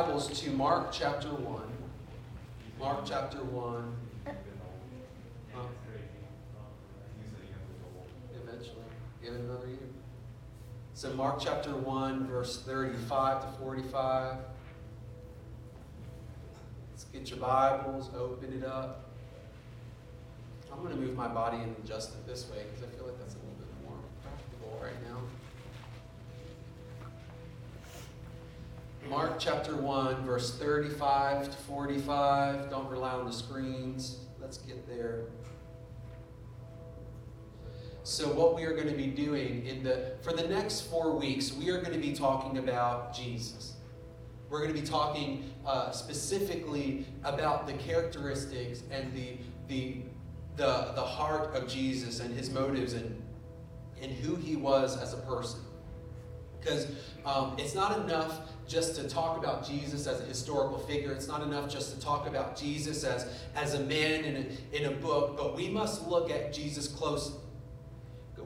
Bibles to Mark chapter 1. Mark chapter 1. Uh, eventually. Give it another year. So, Mark chapter 1, verse 35 to 45. Let's get your Bibles, open it up. I'm going to move my body and adjust it this way because I feel like that's a little bit more practical right now. Mark chapter 1, verse 35 to 45. Don't rely on the screens. Let's get there. So, what we are going to be doing in the for the next four weeks, we are going to be talking about Jesus. We're going to be talking uh, specifically about the characteristics and the the the the heart of Jesus and his motives and and who he was as a person. Because um, it's not enough just to talk about Jesus as a historical figure. It's not enough just to talk about Jesus as, as a man in a, in a book, but we must look at Jesus closely.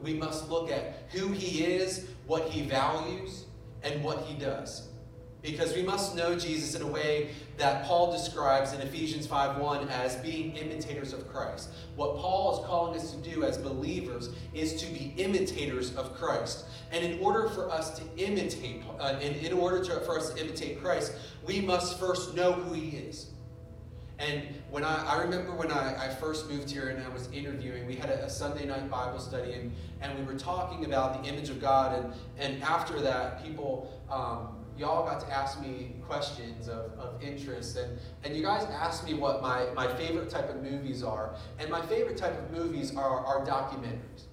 We must look at who he is, what he values, and what he does. Because we must know Jesus in a way that Paul describes in Ephesians 5:1 as being imitators of Christ. What Paul is calling us to do as believers is to be imitators of Christ. And in order for us to imitate, uh, in, in order to, for us to imitate Christ, we must first know who he is. And when I, I remember when I, I first moved here and I was interviewing, we had a, a, Sunday night Bible study and, and we were talking about the image of God. And, and after that, people, um, y'all got to ask me questions of, of interest. And, and you guys asked me what my, my favorite type of movies are. And my favorite type of movies are, are documentaries.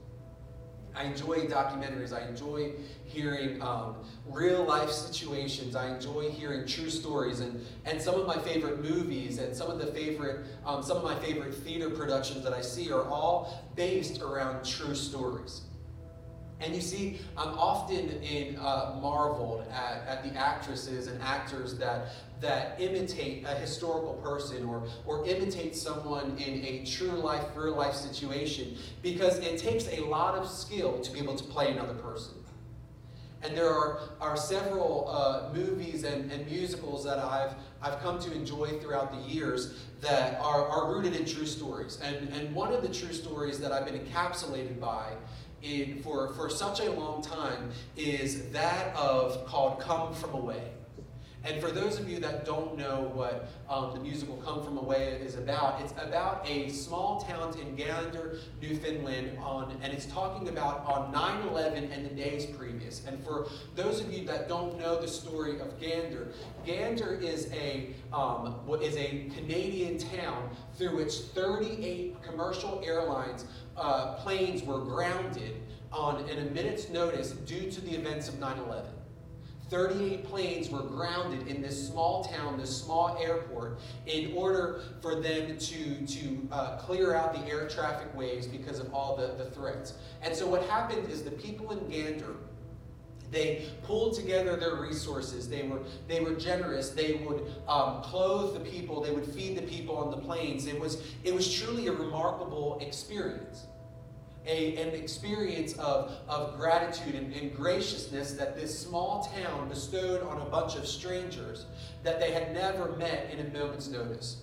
I enjoy documentaries. I enjoy hearing um, real life situations. I enjoy hearing true stories. And, and some of my favorite movies and some of the favorite, um, some of my favorite theater productions that I see are all based around true stories. And you see, I'm often in, uh, marveled at, at the actresses and actors that, that imitate a historical person or, or imitate someone in a true life, real life situation because it takes a lot of skill to be able to play another person. And there are, are several uh, movies and, and musicals that I've, I've come to enjoy throughout the years that are, are rooted in true stories. And, and one of the true stories that I've been encapsulated by in, for, for such a long time is that of called Come From Away. And for those of you that don't know what um, the musical Come From Away is about, it's about a small town in Gander, Newfoundland, on, and it's talking about on 9 11 and the days previous. And for those of you that don't know the story of Gander, Gander is a, um, is a Canadian town through which 38 commercial airlines uh, planes were grounded on in a minute's notice due to the events of 9 11. 38 planes were grounded in this small town, this small airport, in order for them to, to uh, clear out the air traffic waves because of all the, the threats. And so, what happened is the people in Gander. They pulled together their resources. They were, they were generous. They would um, clothe the people. They would feed the people on the planes. It was, it was truly a remarkable experience a, an experience of, of gratitude and, and graciousness that this small town bestowed on a bunch of strangers that they had never met in a moment's notice.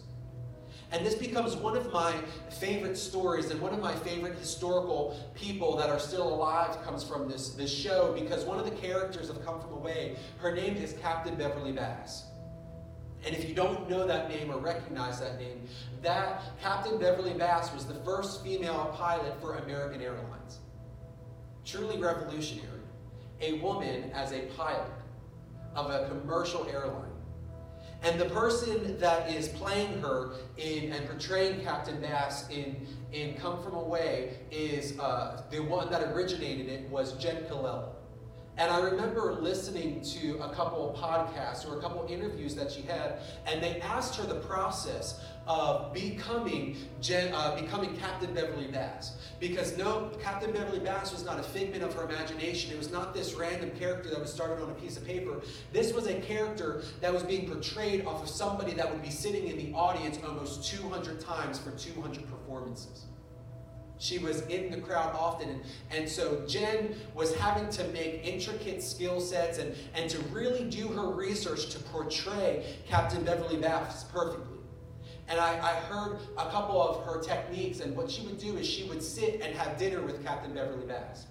And this becomes one of my favorite stories and one of my favorite historical people that are still alive comes from this, this show because one of the characters have come from away. Her name is Captain Beverly Bass. And if you don't know that name or recognize that name, that Captain Beverly Bass was the first female pilot for American Airlines. Truly revolutionary. A woman as a pilot of a commercial airline. And the person that is playing her in and portraying Captain Bass in, in Come From Away is uh, the one that originated it was Jenn Colella. And I remember listening to a couple podcasts or a couple interviews that she had, and they asked her the process of becoming uh, becoming Captain Beverly Bass. Because no, Captain Beverly Bass was not a figment of her imagination. It was not this random character that was started on a piece of paper. This was a character that was being portrayed off of somebody that would be sitting in the audience almost 200 times for 200 performances. She was in the crowd often. And, and so Jenn was having to make intricate skill sets and, and to really do her research to portray Captain Beverly Bass perfectly. And I, I heard a couple of her techniques, and what she would do is she would sit and have dinner with Captain Beverly Bass.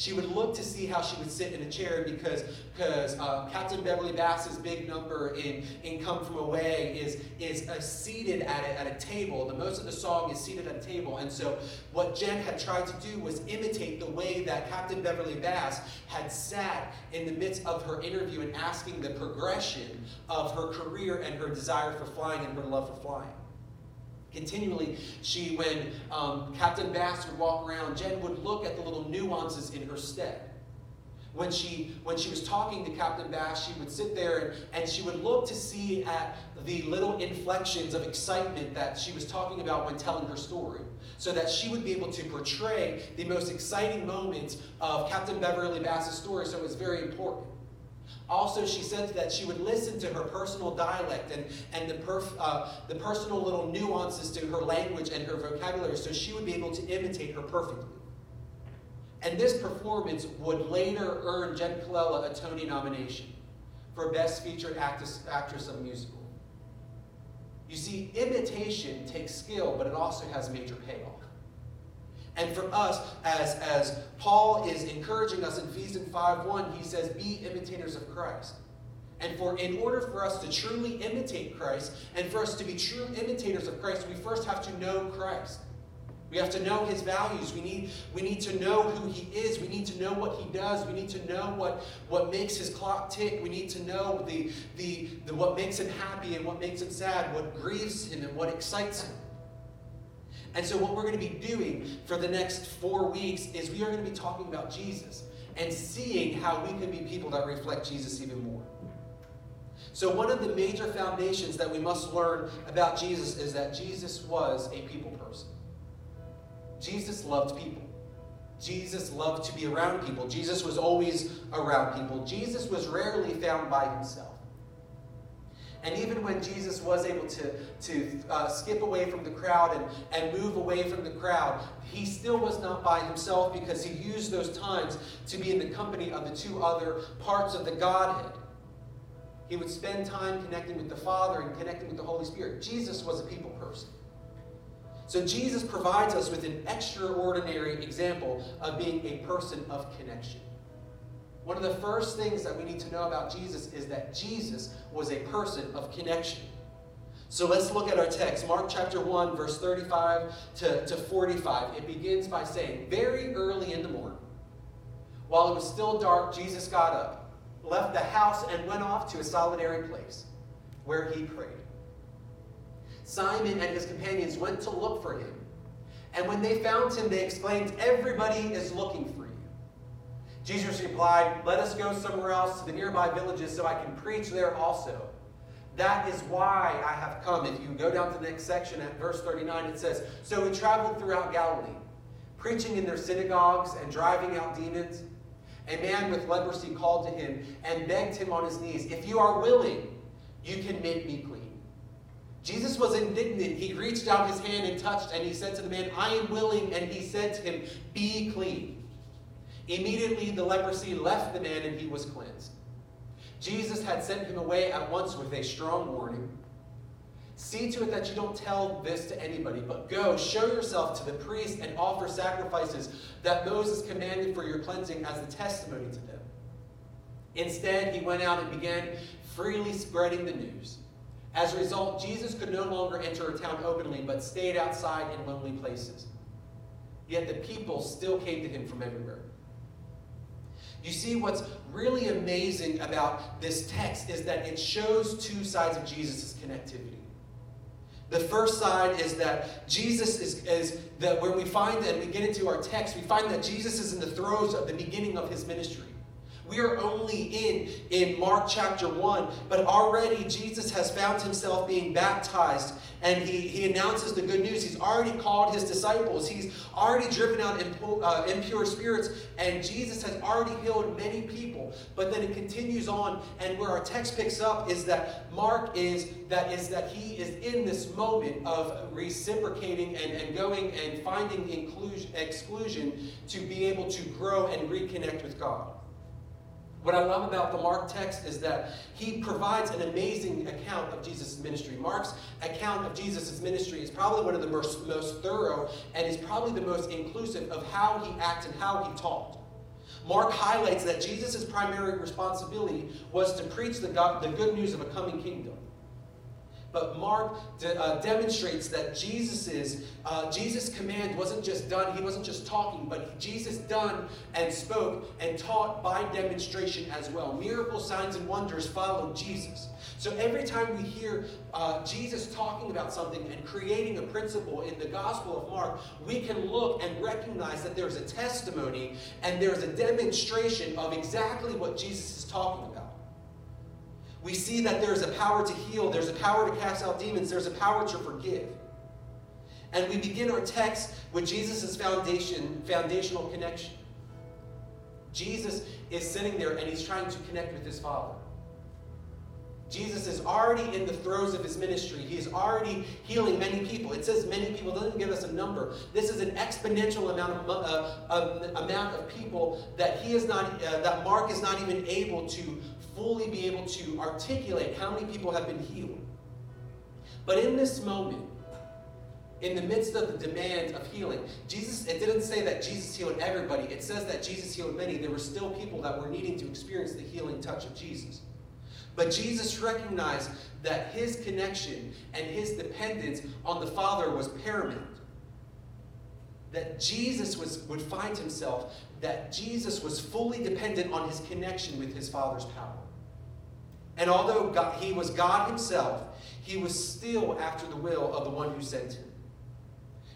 She would look to see how she would sit in a chair because, because uh, Captain Beverly Bass's big number in, in Come From Away is, is seated at a, at a table. The most of the song is seated at a table. And so what Jenn had tried to do was imitate the way that Captain Beverly Bass had sat in the midst of her interview and asking the progression of her career and her desire for flying and her love for flying. Continually, she, when um, Captain Bass would walk around, Jenn would look at the little nuances in her step. When she, when she was talking to Captain Bass, she would sit there and, and she would look to see at the little inflections of excitement that she was talking about when telling her story, so that she would be able to portray the most exciting moments of Captain Beverly Bass's story. So it was very important. Also, she said that she would listen to her personal dialect and, and the, perf, uh, the personal little nuances to her language and her vocabulary so she would be able to imitate her perfectly. And this performance would later earn Jenn Colella a Tony nomination for Best Featured Actress, Actress of Musical. You see, imitation takes skill, but it also has major payoff. And for us, as, as Paul is encouraging us in Ephesians 5.1, he says, be imitators of Christ. And for in order for us to truly imitate Christ, and for us to be true imitators of Christ, we first have to know Christ. We have to know his values. We need, we need to know who he is. We need to know what he does. We need to know what, what makes his clock tick. We need to know the, the, the, what makes him happy and what makes him sad, what grieves him and what excites him. And so, what we're going to be doing for the next four weeks is we are going to be talking about Jesus and seeing how we can be people that reflect Jesus even more. So, one of the major foundations that we must learn about Jesus is that Jesus was a people person. Jesus loved people. Jesus loved to be around people. Jesus was always around people. Jesus was rarely found by himself. And even when Jesus was able to, to uh, skip away from the crowd and, and move away from the crowd, he still was not by himself because he used those times to be in the company of the two other parts of the Godhead. He would spend time connecting with the Father and connecting with the Holy Spirit. Jesus was a people person. So Jesus provides us with an extraordinary example of being a person of connection. One of the first things that we need to know about Jesus is that Jesus was a person of connection. So let's look at our text, Mark chapter 1, verse 35 to, to 45. It begins by saying, Very early in the morning, while it was still dark, Jesus got up, left the house, and went off to a solitary place where he prayed. Simon and his companions went to look for him. And when they found him, they exclaimed, Everybody is looking for Jesus replied, Let us go somewhere else to the nearby villages so I can preach there also. That is why I have come. If you go down to the next section at verse 39, it says, So he traveled throughout Galilee, preaching in their synagogues and driving out demons. A man with leprosy called to him and begged him on his knees, If you are willing, you can make me clean. Jesus was indignant. He reached out his hand and touched, and he said to the man, I am willing. And he said to him, Be clean. Immediately the leprosy left the man and he was cleansed. Jesus had sent him away at once with a strong warning. See to it that you don't tell this to anybody, but go, show yourself to the priest, and offer sacrifices that Moses commanded for your cleansing as a testimony to them. Instead, he went out and began freely spreading the news. As a result, Jesus could no longer enter a town openly, but stayed outside in lonely places. Yet the people still came to him from everywhere. You see, what's really amazing about this text is that it shows two sides of Jesus' connectivity. The first side is that Jesus is, is that when we find that we get into our text, we find that Jesus is in the throes of the beginning of his ministry. We are only in in Mark chapter 1, but already Jesus has found himself being baptized and he, he announces the good news. He's already called his disciples. He's already driven out impure, uh, impure spirits, and Jesus has already healed many people. But then it continues on, and where our text picks up is that Mark is that is that he is in this moment of reciprocating and, and going and finding inclusion, exclusion to be able to grow and reconnect with God. What I love about the Mark text is that he provides an amazing account of Jesus' ministry. Mark's account of Jesus' ministry is probably one of the most, most thorough and is probably the most inclusive of how he acted and how he taught. Mark highlights that Jesus' primary responsibility was to preach the, God, the good news of a coming kingdom. But Mark de- uh, demonstrates that Jesus's uh, Jesus' command wasn't just done, he wasn't just talking, but Jesus done and spoke and taught by demonstration as well. Miracle signs and wonders followed Jesus. So every time we hear uh, Jesus talking about something and creating a principle in the Gospel of Mark, we can look and recognize that there's a testimony and there's a demonstration of exactly what Jesus is talking about. We see that there's a power to heal, there's a power to cast out demons, there's a power to forgive. And we begin our text with Jesus' foundation, foundational connection. Jesus is sitting there and he's trying to connect with his Father. Jesus is already in the throes of his ministry. He is already healing many people. It says many people, doesn't give us a number. This is an exponential amount of, uh, amount of people that he is not, uh, that Mark is not even able to fully be able to articulate how many people have been healed. But in this moment, in the midst of the demand of healing, Jesus, it didn't say that Jesus healed everybody. It says that Jesus healed many. There were still people that were needing to experience the healing touch of Jesus. But Jesus recognized that his connection and his dependence on the Father was paramount. That Jesus was, would find himself, that Jesus was fully dependent on his connection with his Father's power. And although God, he was God himself, he was still after the will of the one who sent him.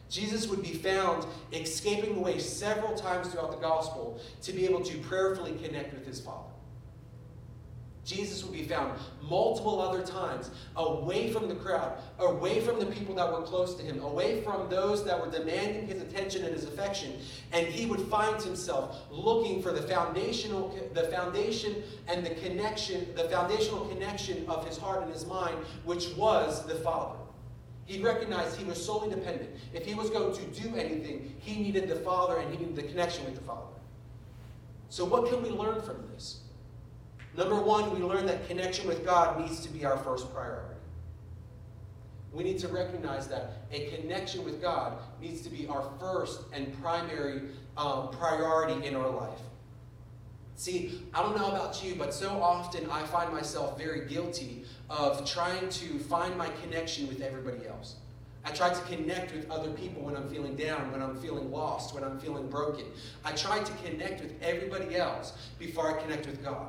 Jesus would be found escaping away several times throughout the gospel to be able to prayerfully connect with his Father. Jesus would be found multiple other times away from the crowd, away from the people that were close to him, away from those that were demanding his attention and his affection, and he would find himself looking for the foundational the foundation and the connection, the foundational connection of his heart and his mind, which was the Father. He recognized he was solely dependent. If he was going to do anything, he needed the Father and he needed the connection with the Father. So what can we learn from this? Number one, we learn that connection with God needs to be our first priority. We need to recognize that a connection with God needs to be our first and primary um, priority in our life. See, I don't know about you, but so often I find myself very guilty of trying to find my connection with everybody else. I try to connect with other people when I'm feeling down, when I'm feeling lost, when I'm feeling broken. I try to connect with everybody else before I connect with God.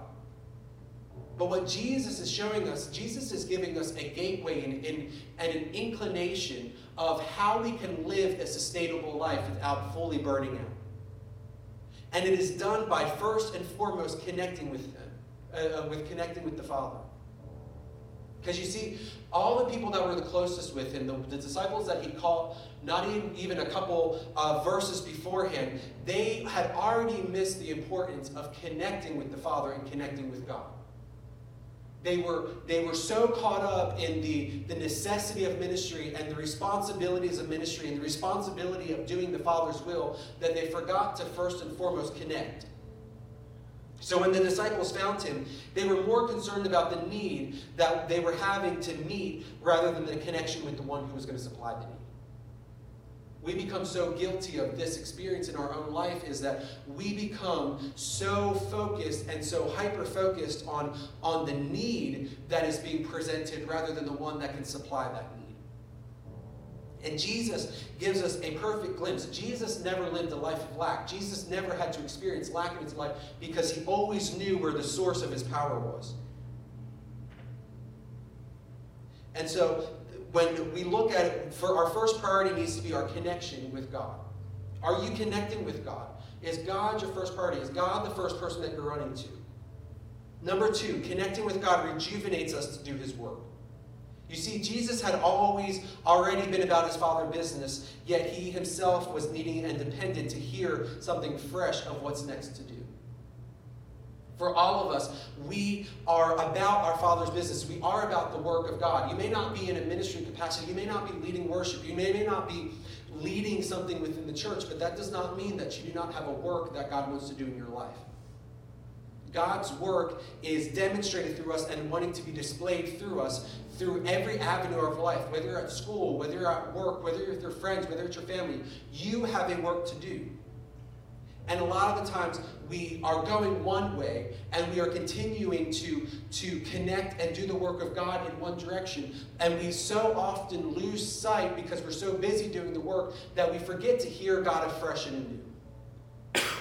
But what Jesus is showing us, Jesus is giving us a gateway and, and, and, an inclination of how we can live a sustainable life without fully burning out. And it is done by first and foremost connecting with uh, uh, with connecting with the Father. Because you see, all the people that were the closest with him, the, the disciples that he called, not even, even a couple uh, verses beforehand, they had already missed the importance of connecting with the Father and connecting with God. They were, they were so caught up in the, the necessity of ministry and the responsibilities of ministry and the responsibility of doing the Father's will that they forgot to first and foremost connect. So when the disciples found him, they were more concerned about the need that they were having to meet rather than the connection with the one who was going to supply the need we become so guilty of this experience in our own life is that we become so focused and so hyper focused on, on the need that is being presented rather than the one that can supply that need. And Jesus gives us a perfect glimpse. Jesus never lived a life of lack. Jesus never had to experience lack in his life because he always knew where the source of his power was. And so when we look at it, for our first priority needs to be our connection with God. Are you connecting with God? Is God your first priority? Is God the first person that you're running to? Number two, connecting with God rejuvenates us to do his work. You see, Jesus had always already been about his father business, yet he himself was needing and dependent to hear something fresh of what's next to do. For all of us, we are about our Father's business. We are about the work of God. You may not be in a ministry capacity. You may not be leading worship. You may, may not be leading something within the church, but that does not mean that you do not have a work that God wants to do in your life. God's work is demonstrated through us and wanting to be displayed through us through every avenue of life, whether you're at school, whether you're at work, whether you're with your friends, whether it's your family. You have a work to do. And a lot of the times we are going one way and we are continuing to, to connect and do the work of God in one direction. And we so often lose sight because we're so busy doing the work that we forget to hear God afresh and anew.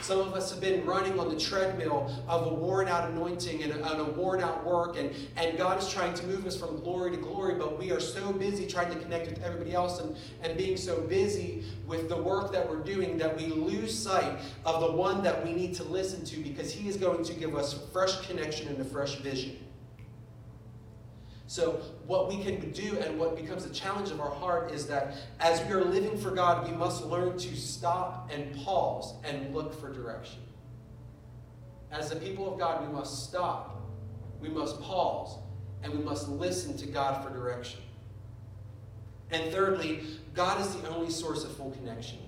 Some of us have been running on the treadmill of a worn out anointing and a, worn out work, and, and God is trying to move us from glory to glory, but we are so busy trying to connect with everybody else and, and being so busy with the work that we're doing that we lose sight of the one that we need to listen to because He is going to give us fresh connection and a fresh vision. So, what we can do and what becomes a challenge of our heart is that as we are living for God, we must learn to stop and pause and look for direction. As the people of God, we must stop, we must pause, and we must listen to God for direction. And thirdly, God is the only source of full connection.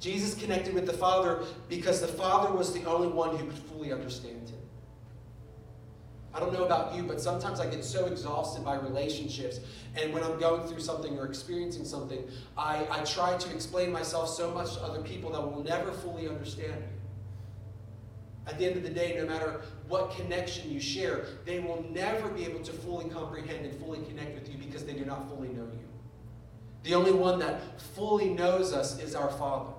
Jesus connected with the Father because the Father was the only one who could fully understand him. I don't know about you, but sometimes I get so exhausted by relationships. And when I'm going through something or experiencing something, I, I try to explain myself so much to other people that will never fully understand me. At the end of the day, no matter what connection you share, they will never be able to fully comprehend and fully connect with you because they do not fully know you. The only one that fully knows us is our Father.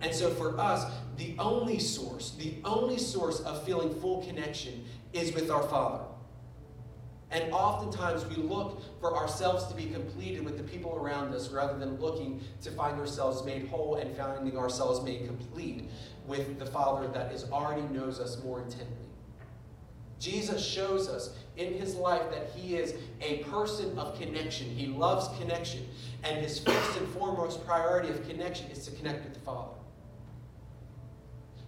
And so for us, the only source, the only source of feeling full connection is with our Father. And oftentimes we look for ourselves to be completed with the people around us rather than looking to find ourselves made whole and finding ourselves made complete with the Father that is already knows us more intently. Jesus shows us in his life that he is a person of connection. He loves connection. And his first and foremost priority of connection is to connect with the Father.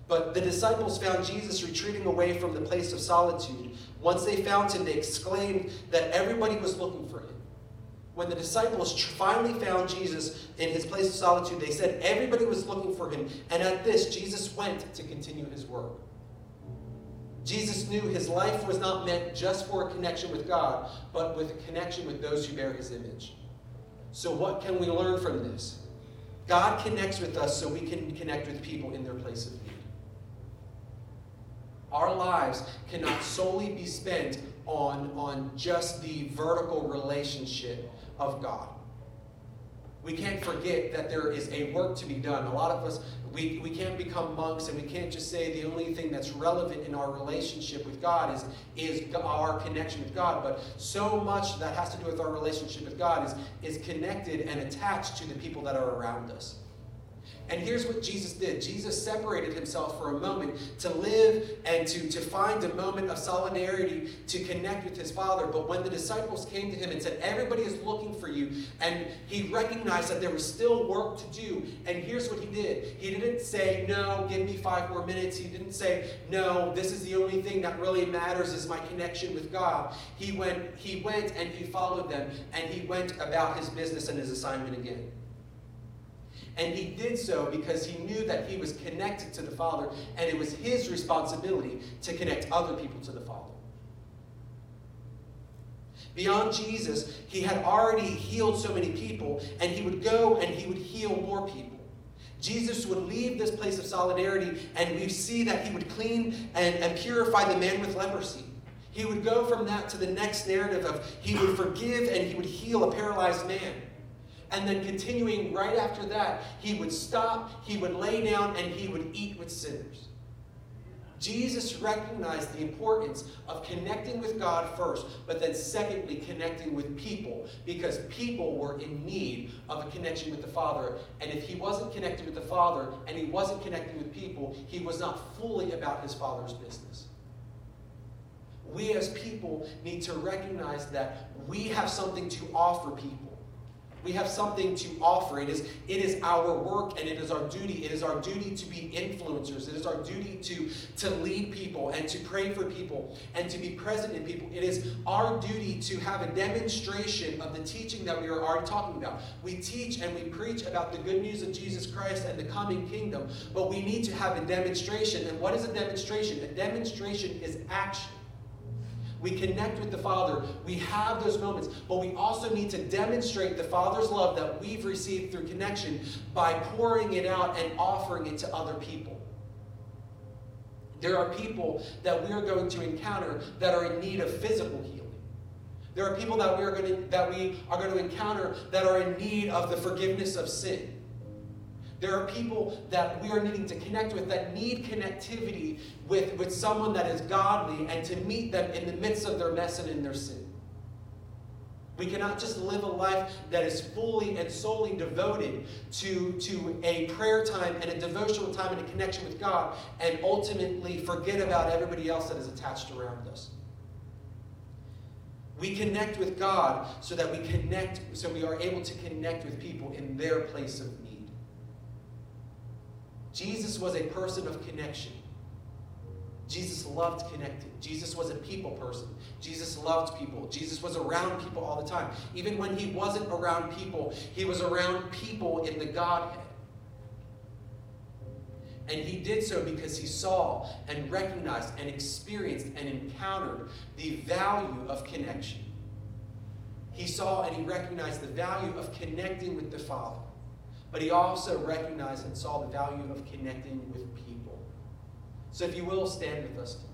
But the disciples found Jesus retreating away from the place of solitude. Once they found him, they exclaimed that everybody was looking for him. When the disciples finally found Jesus in his place of solitude, they said everybody was looking for him. And at this, Jesus went to continue his work. Jesus knew his life was not meant just for a connection with God, but with a connection with those who bear his image. So, what can we learn from this? God connects with us so we can connect with people in their place of need. Our lives cannot solely be spent on, on just the vertical relationship of God. We can't forget that there is a work to be done. A lot of us, we, we can't become monks and we can't just say the only thing that's relevant in our relationship with God is, is our connection with God. But so much that has to do with our relationship with God is, is connected and attached to the people that are around us. And here's what Jesus did Jesus separated himself for a moment to live and to, to find a moment of solidarity to connect with his Father. But when the disciples came to him and said, Everybody is looking for you, and he recognized that there was still work to do. And here's what he did He didn't say, No, give me five more minutes. He didn't say, No, this is the only thing that really matters is my connection with God. He went, he went and he followed them, and he went about his business and his assignment again. And he did so because he knew that he was connected to the Father, and it was his responsibility to connect other people to the Father. Beyond Jesus, he had already healed so many people, and he would go and he would heal more people. Jesus would leave this place of solidarity, and we see that he would clean and, and purify the man with leprosy. He would go from that to the next narrative of he would forgive and he would heal a paralyzed man. And then continuing right after that, he would stop, he would lay down, and he would eat with sinners. Jesus recognized the importance of connecting with God first, but then secondly, connecting with people, because people were in need of a connection with the Father. And if he wasn't connected with the Father and he wasn't connecting with people, he was not fully about his Father's business. we as people need to recognize that we have something to offer people. We have something to offer. It is, it is our work and it is our duty. It is our duty to be influencers. It is our duty to, to lead people and to pray for people and to be present in people. It is our duty to have a demonstration of the teaching that we are already talking about. We teach and we preach about the good news of Jesus Christ and the coming kingdom, but we need to have a demonstration. And what is a demonstration? A demonstration is action. We connect with the Father. We have those moments. But we also need to demonstrate the Father's love that we've received through connection by pouring it out and offering it to other people. There are people that we are going to encounter that are in need of physical healing. There are people that we are going to, that we are going to encounter that are in need of the forgiveness of sin. There are people that we are needing to connect with that need connectivity with, with someone that is godly and to meet them in the midst of their mess and in their sin. We cannot just live a life that is fully and solely devoted to, to a prayer time and a devotional time and a connection with God and ultimately forget about everybody else that is attached around us. We connect with God so that we connect, so we are able to connect with people in their place of need. Jesus was a person of connection. Jesus loved connecting. Jesus was a people person. Jesus loved people. Jesus was around people all the time. Even when he wasn't around people, he was around people in the Godhead. And he did so because he saw and recognized and experienced and encountered the value of connection. He saw and he recognized the value of connecting with the Father. But he also recognized and saw the value of connecting with people. So if you will, stand with us tonight.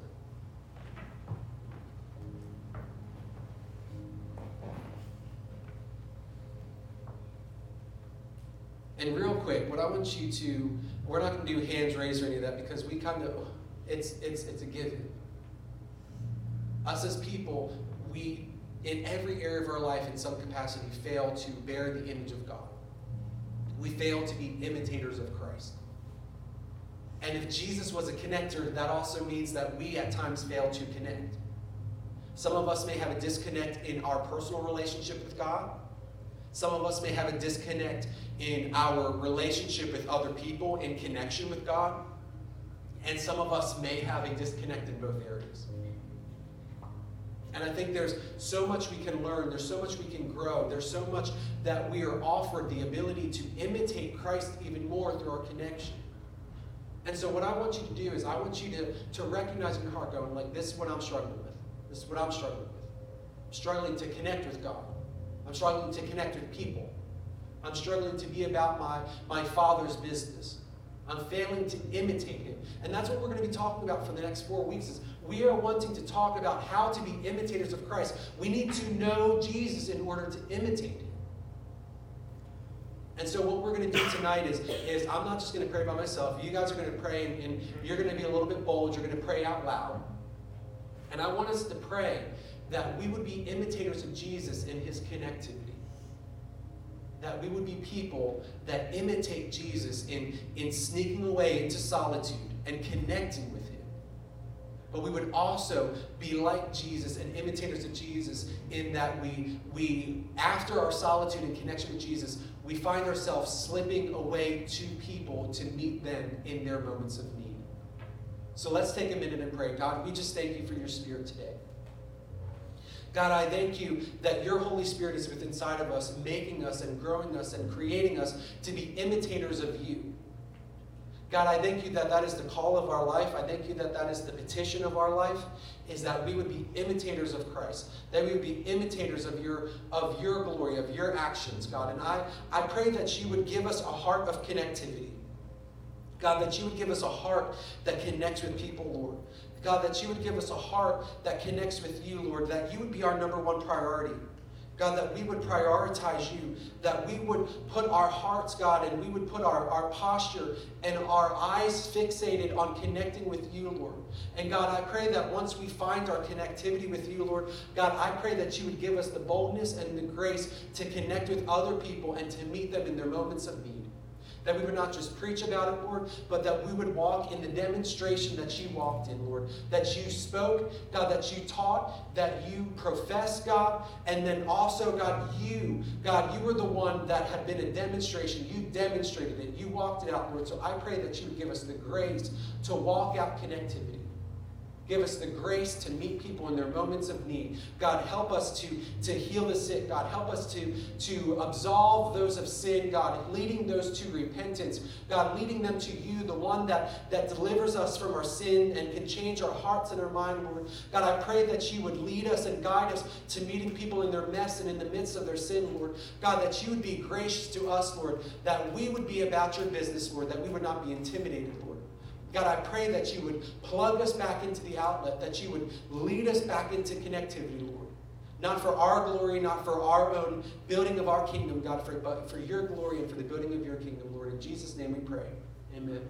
And real quick, what I want you to, we're not going to do hands raised or any of that because we kind of, it's, it's, it's a given. Us as people, we, in every area of our life, in some capacity, fail to bear the image of God we fail to be imitators of Christ. And if Jesus was a connector, that also means that we at times fail to connect. Some of us may have a disconnect in our personal relationship with God. Some of us may have a disconnect in our relationship with other people in connection with God. And some of us may have a disconnect in both areas. And I think there's so much we can learn, there's so much we can grow, there's so much that we are offered the ability to imitate Christ even more through our connection. And so, what I want you to do is, I want you to, to recognize in your heart, going, like, this is what I'm struggling with. This is what I'm struggling with. I'm struggling to connect with God. I'm struggling to connect with people. I'm struggling to be about my, my Father's business. I'm failing to imitate Him. And that's what we're going to be talking about for the next four weeks is we are wanting to talk about how to be imitators of Christ. We need to know Jesus in order to imitate him. And so what we're going to do tonight is, is I'm not just going to pray by myself. You guys are going to pray, and, and you're going to be a little bit bold. You're going to pray out loud. And I want us to pray that we would be imitators of Jesus in his connectivity. That we would be people that imitate Jesus in, in sneaking away into solitude and connecting with him. But we would also be like Jesus and imitators of Jesus in that we, we, after our solitude and connection with Jesus, we find ourselves slipping away to people to meet them in their moments of need. So let's take a minute and pray. God, we just thank you for your spirit today. God, I thank you that your Holy Spirit is within inside of us, making us and growing us and creating us to be imitators of you. God, I thank you that that is the call of our life. I thank you that that is the petition of our life, is that we would be imitators of Christ, that we would be imitators of your, of your glory, of your actions, God. And I, I pray that you would give us a heart of connectivity. God, that you would give us a heart that connects with people, Lord. God, that you would give us a heart that connects with you, Lord, that you would be our number one priority. God, that we would prioritize you, that we would put our hearts, God, and we would put our, our posture and our eyes fixated on connecting with you, Lord. And God, I pray that once we find our connectivity with you, Lord, God, I pray that you would give us the boldness and the grace to connect with other people and to meet them in their moments of need. That we would not just preach about it, Lord, but that we would walk in the demonstration that you walked in, Lord. That you spoke, God, that you taught, that you professed, God, and then also, God, you, God, you were the one that had been a demonstration. You demonstrated it. You walked it out, Lord. So I pray that you would give us the grace to walk out connectivity. Give us the grace to meet people in their moments of need. God, help us to, to heal the sick. God, help us to, to absolve those of sin. God, leading those to repentance. God, leading them to you, the one that, that delivers us from our sin and can change our hearts and our mind, Lord. God, I pray that you would lead us and guide us to meeting people in their mess and in the midst of their sin, Lord. God, that you would be gracious to us, Lord. That we would be about your business, Lord. That we would not be intimidated, Lord. God, I pray that you would plug us back into the outlet, that you would lead us back into connectivity, Lord. Not for our glory, not for our own building of our kingdom, God, for, but for your glory and for the building of your kingdom, Lord. In Jesus' name we pray. Amen.